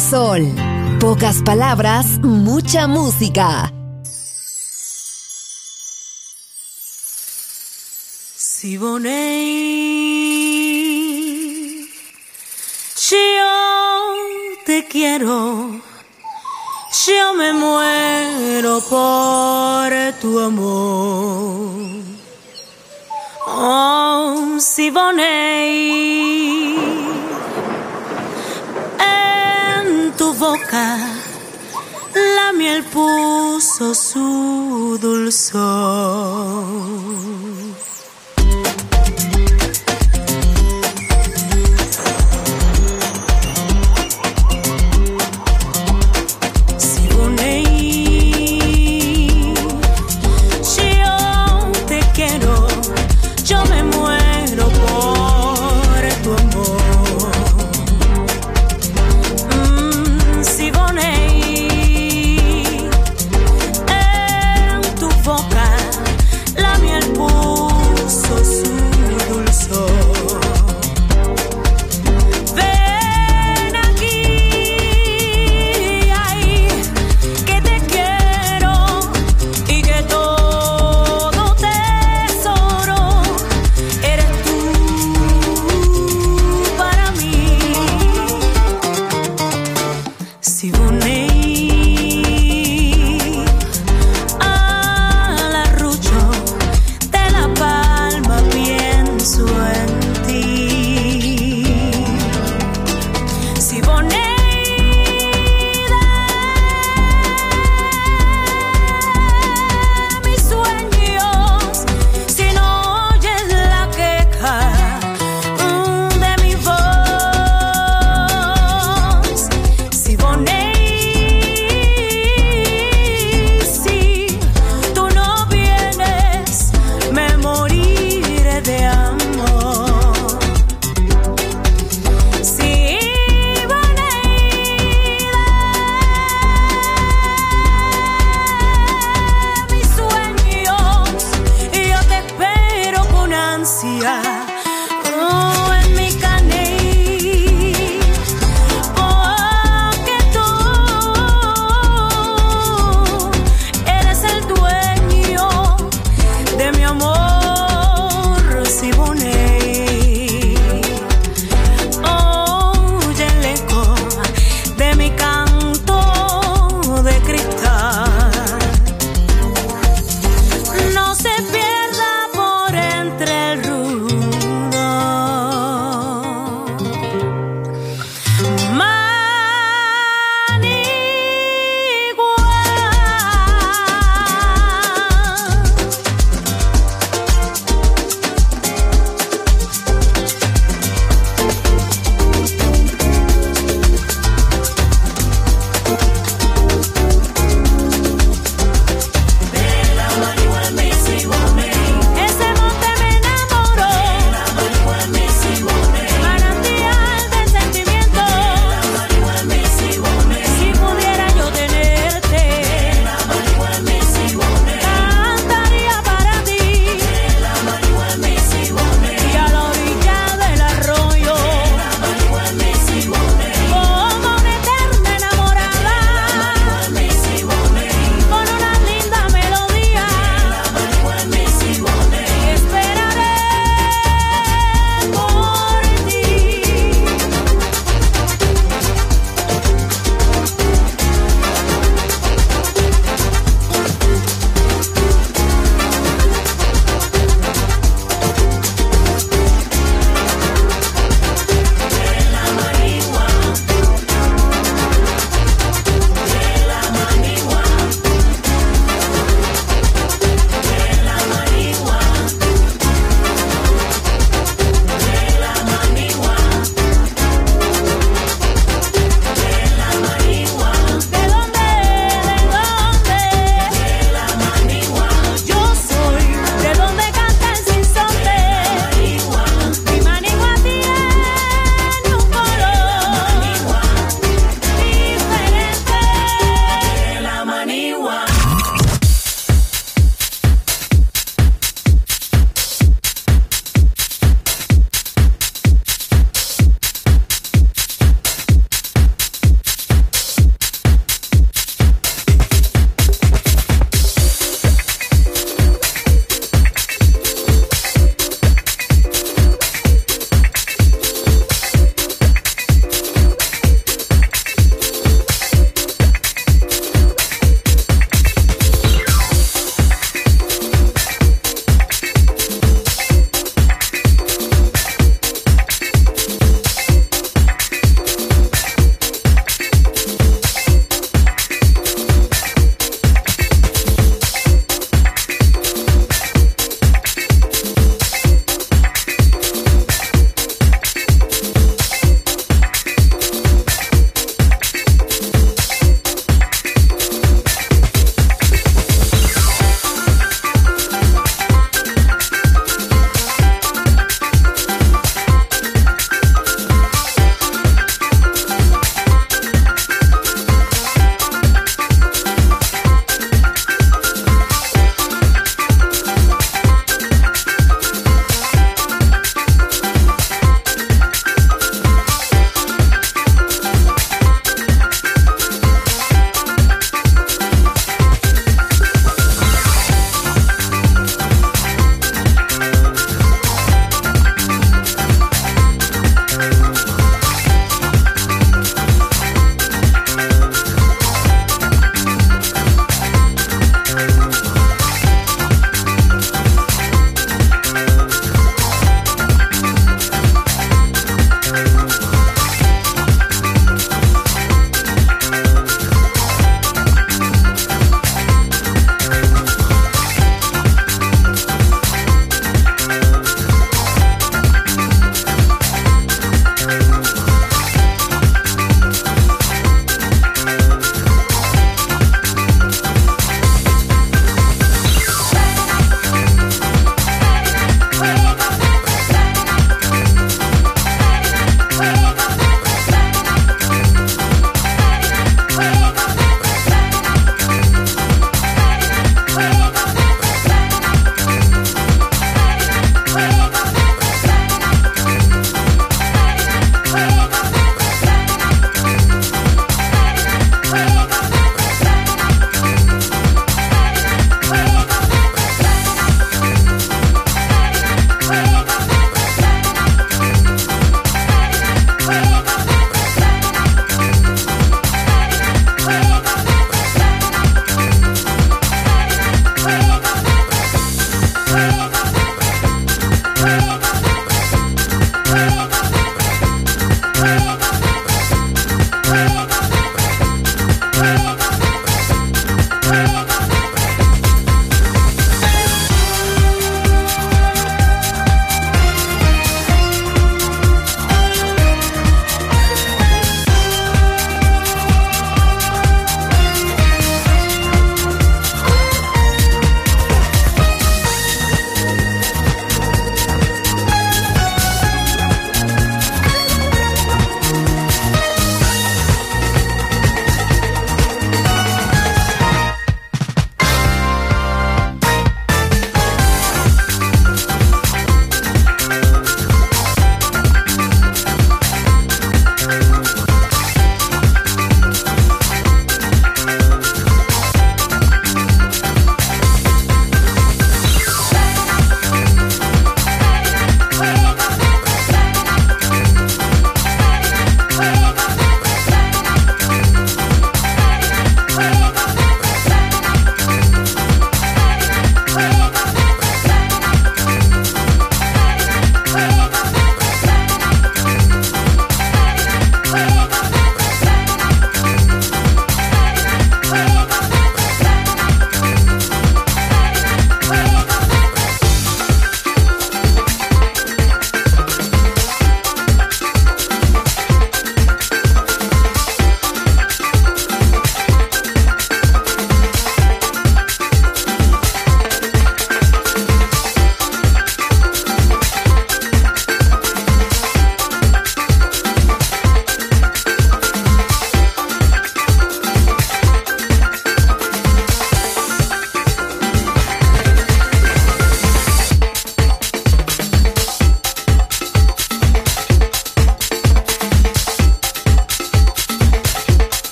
Sol. Pocas palabras, mucha música. Siboney, yo te quiero, yo me muero por tu amor. Oh, Siboney, boca la miel puso su dulzor.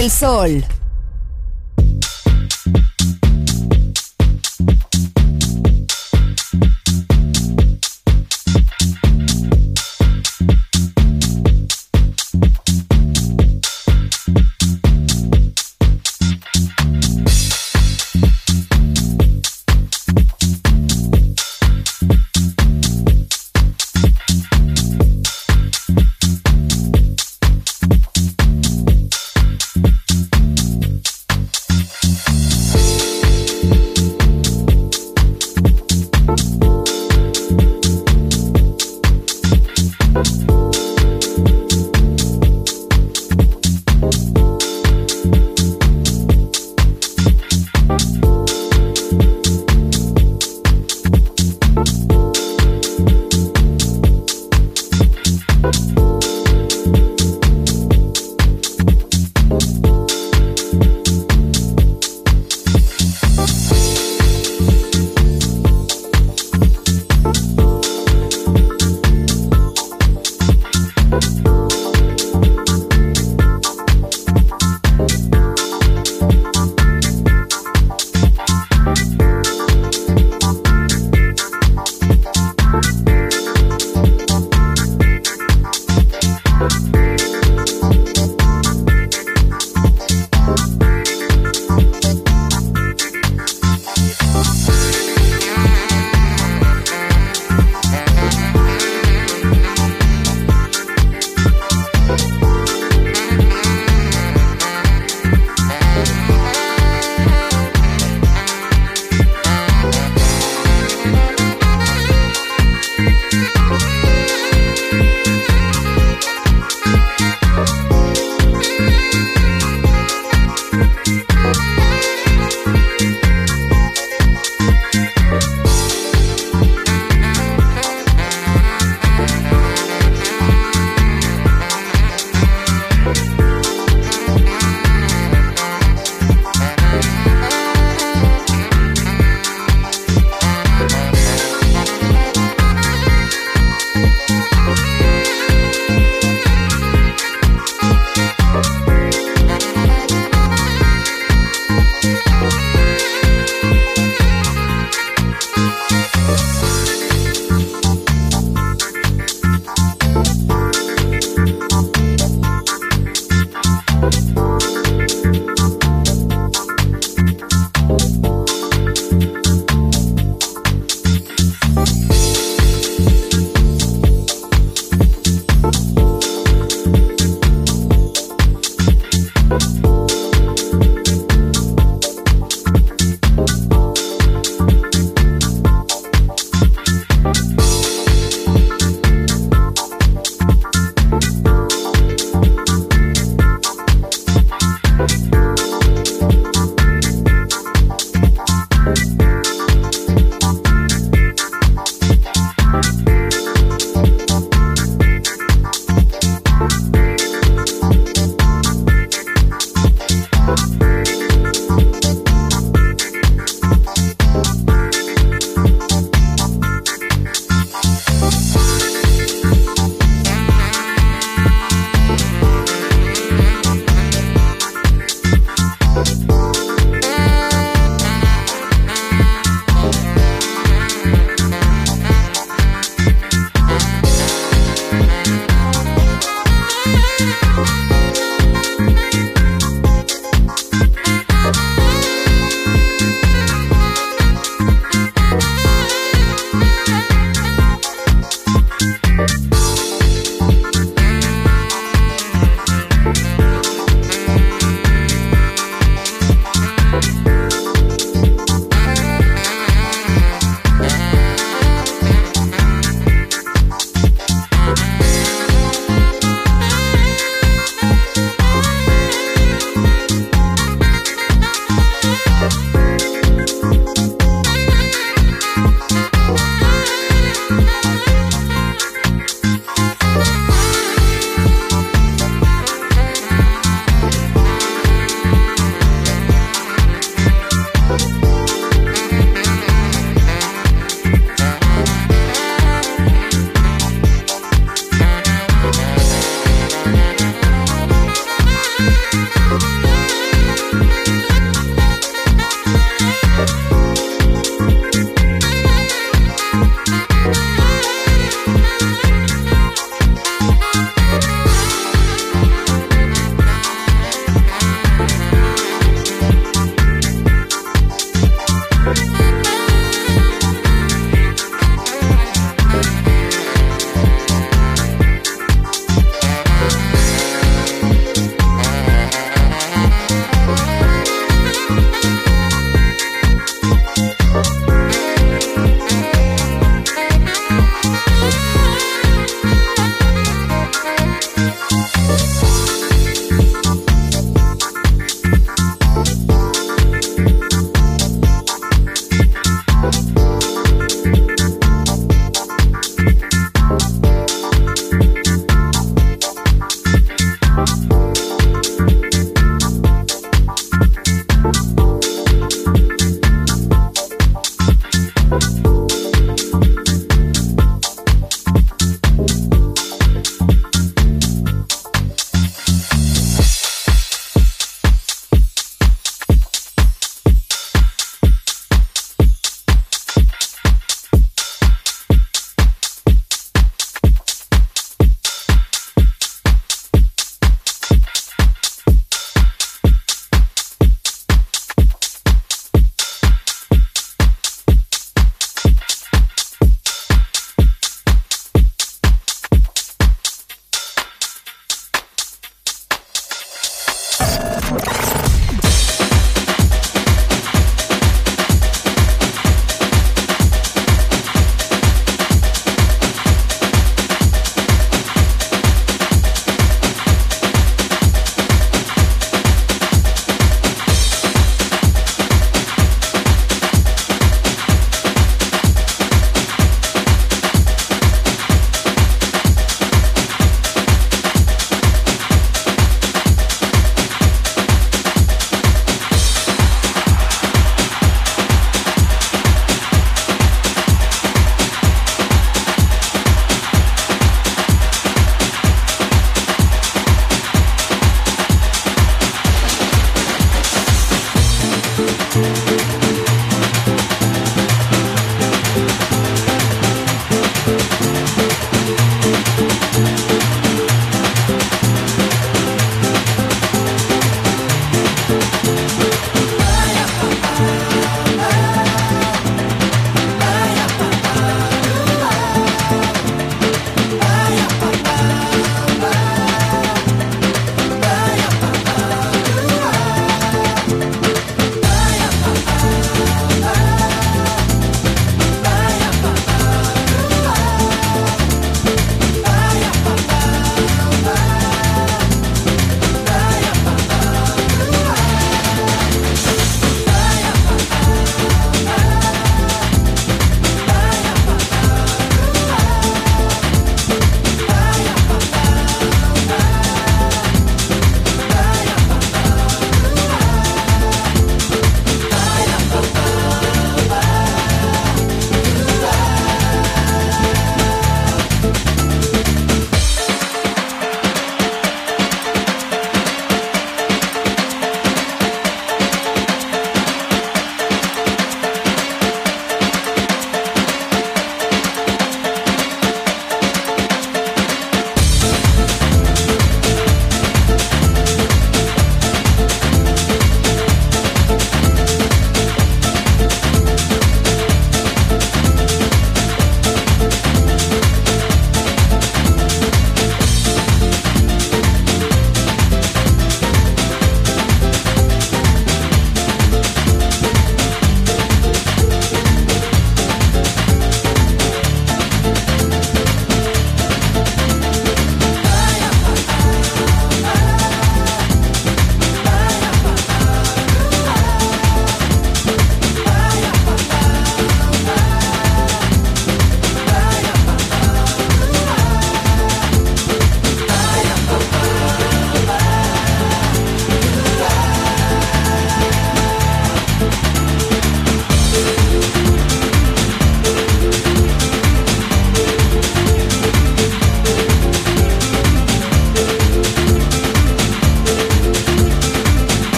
Del Sol.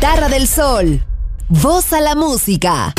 Guitarra del Sol. Voz a la música.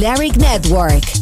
Balearic Network.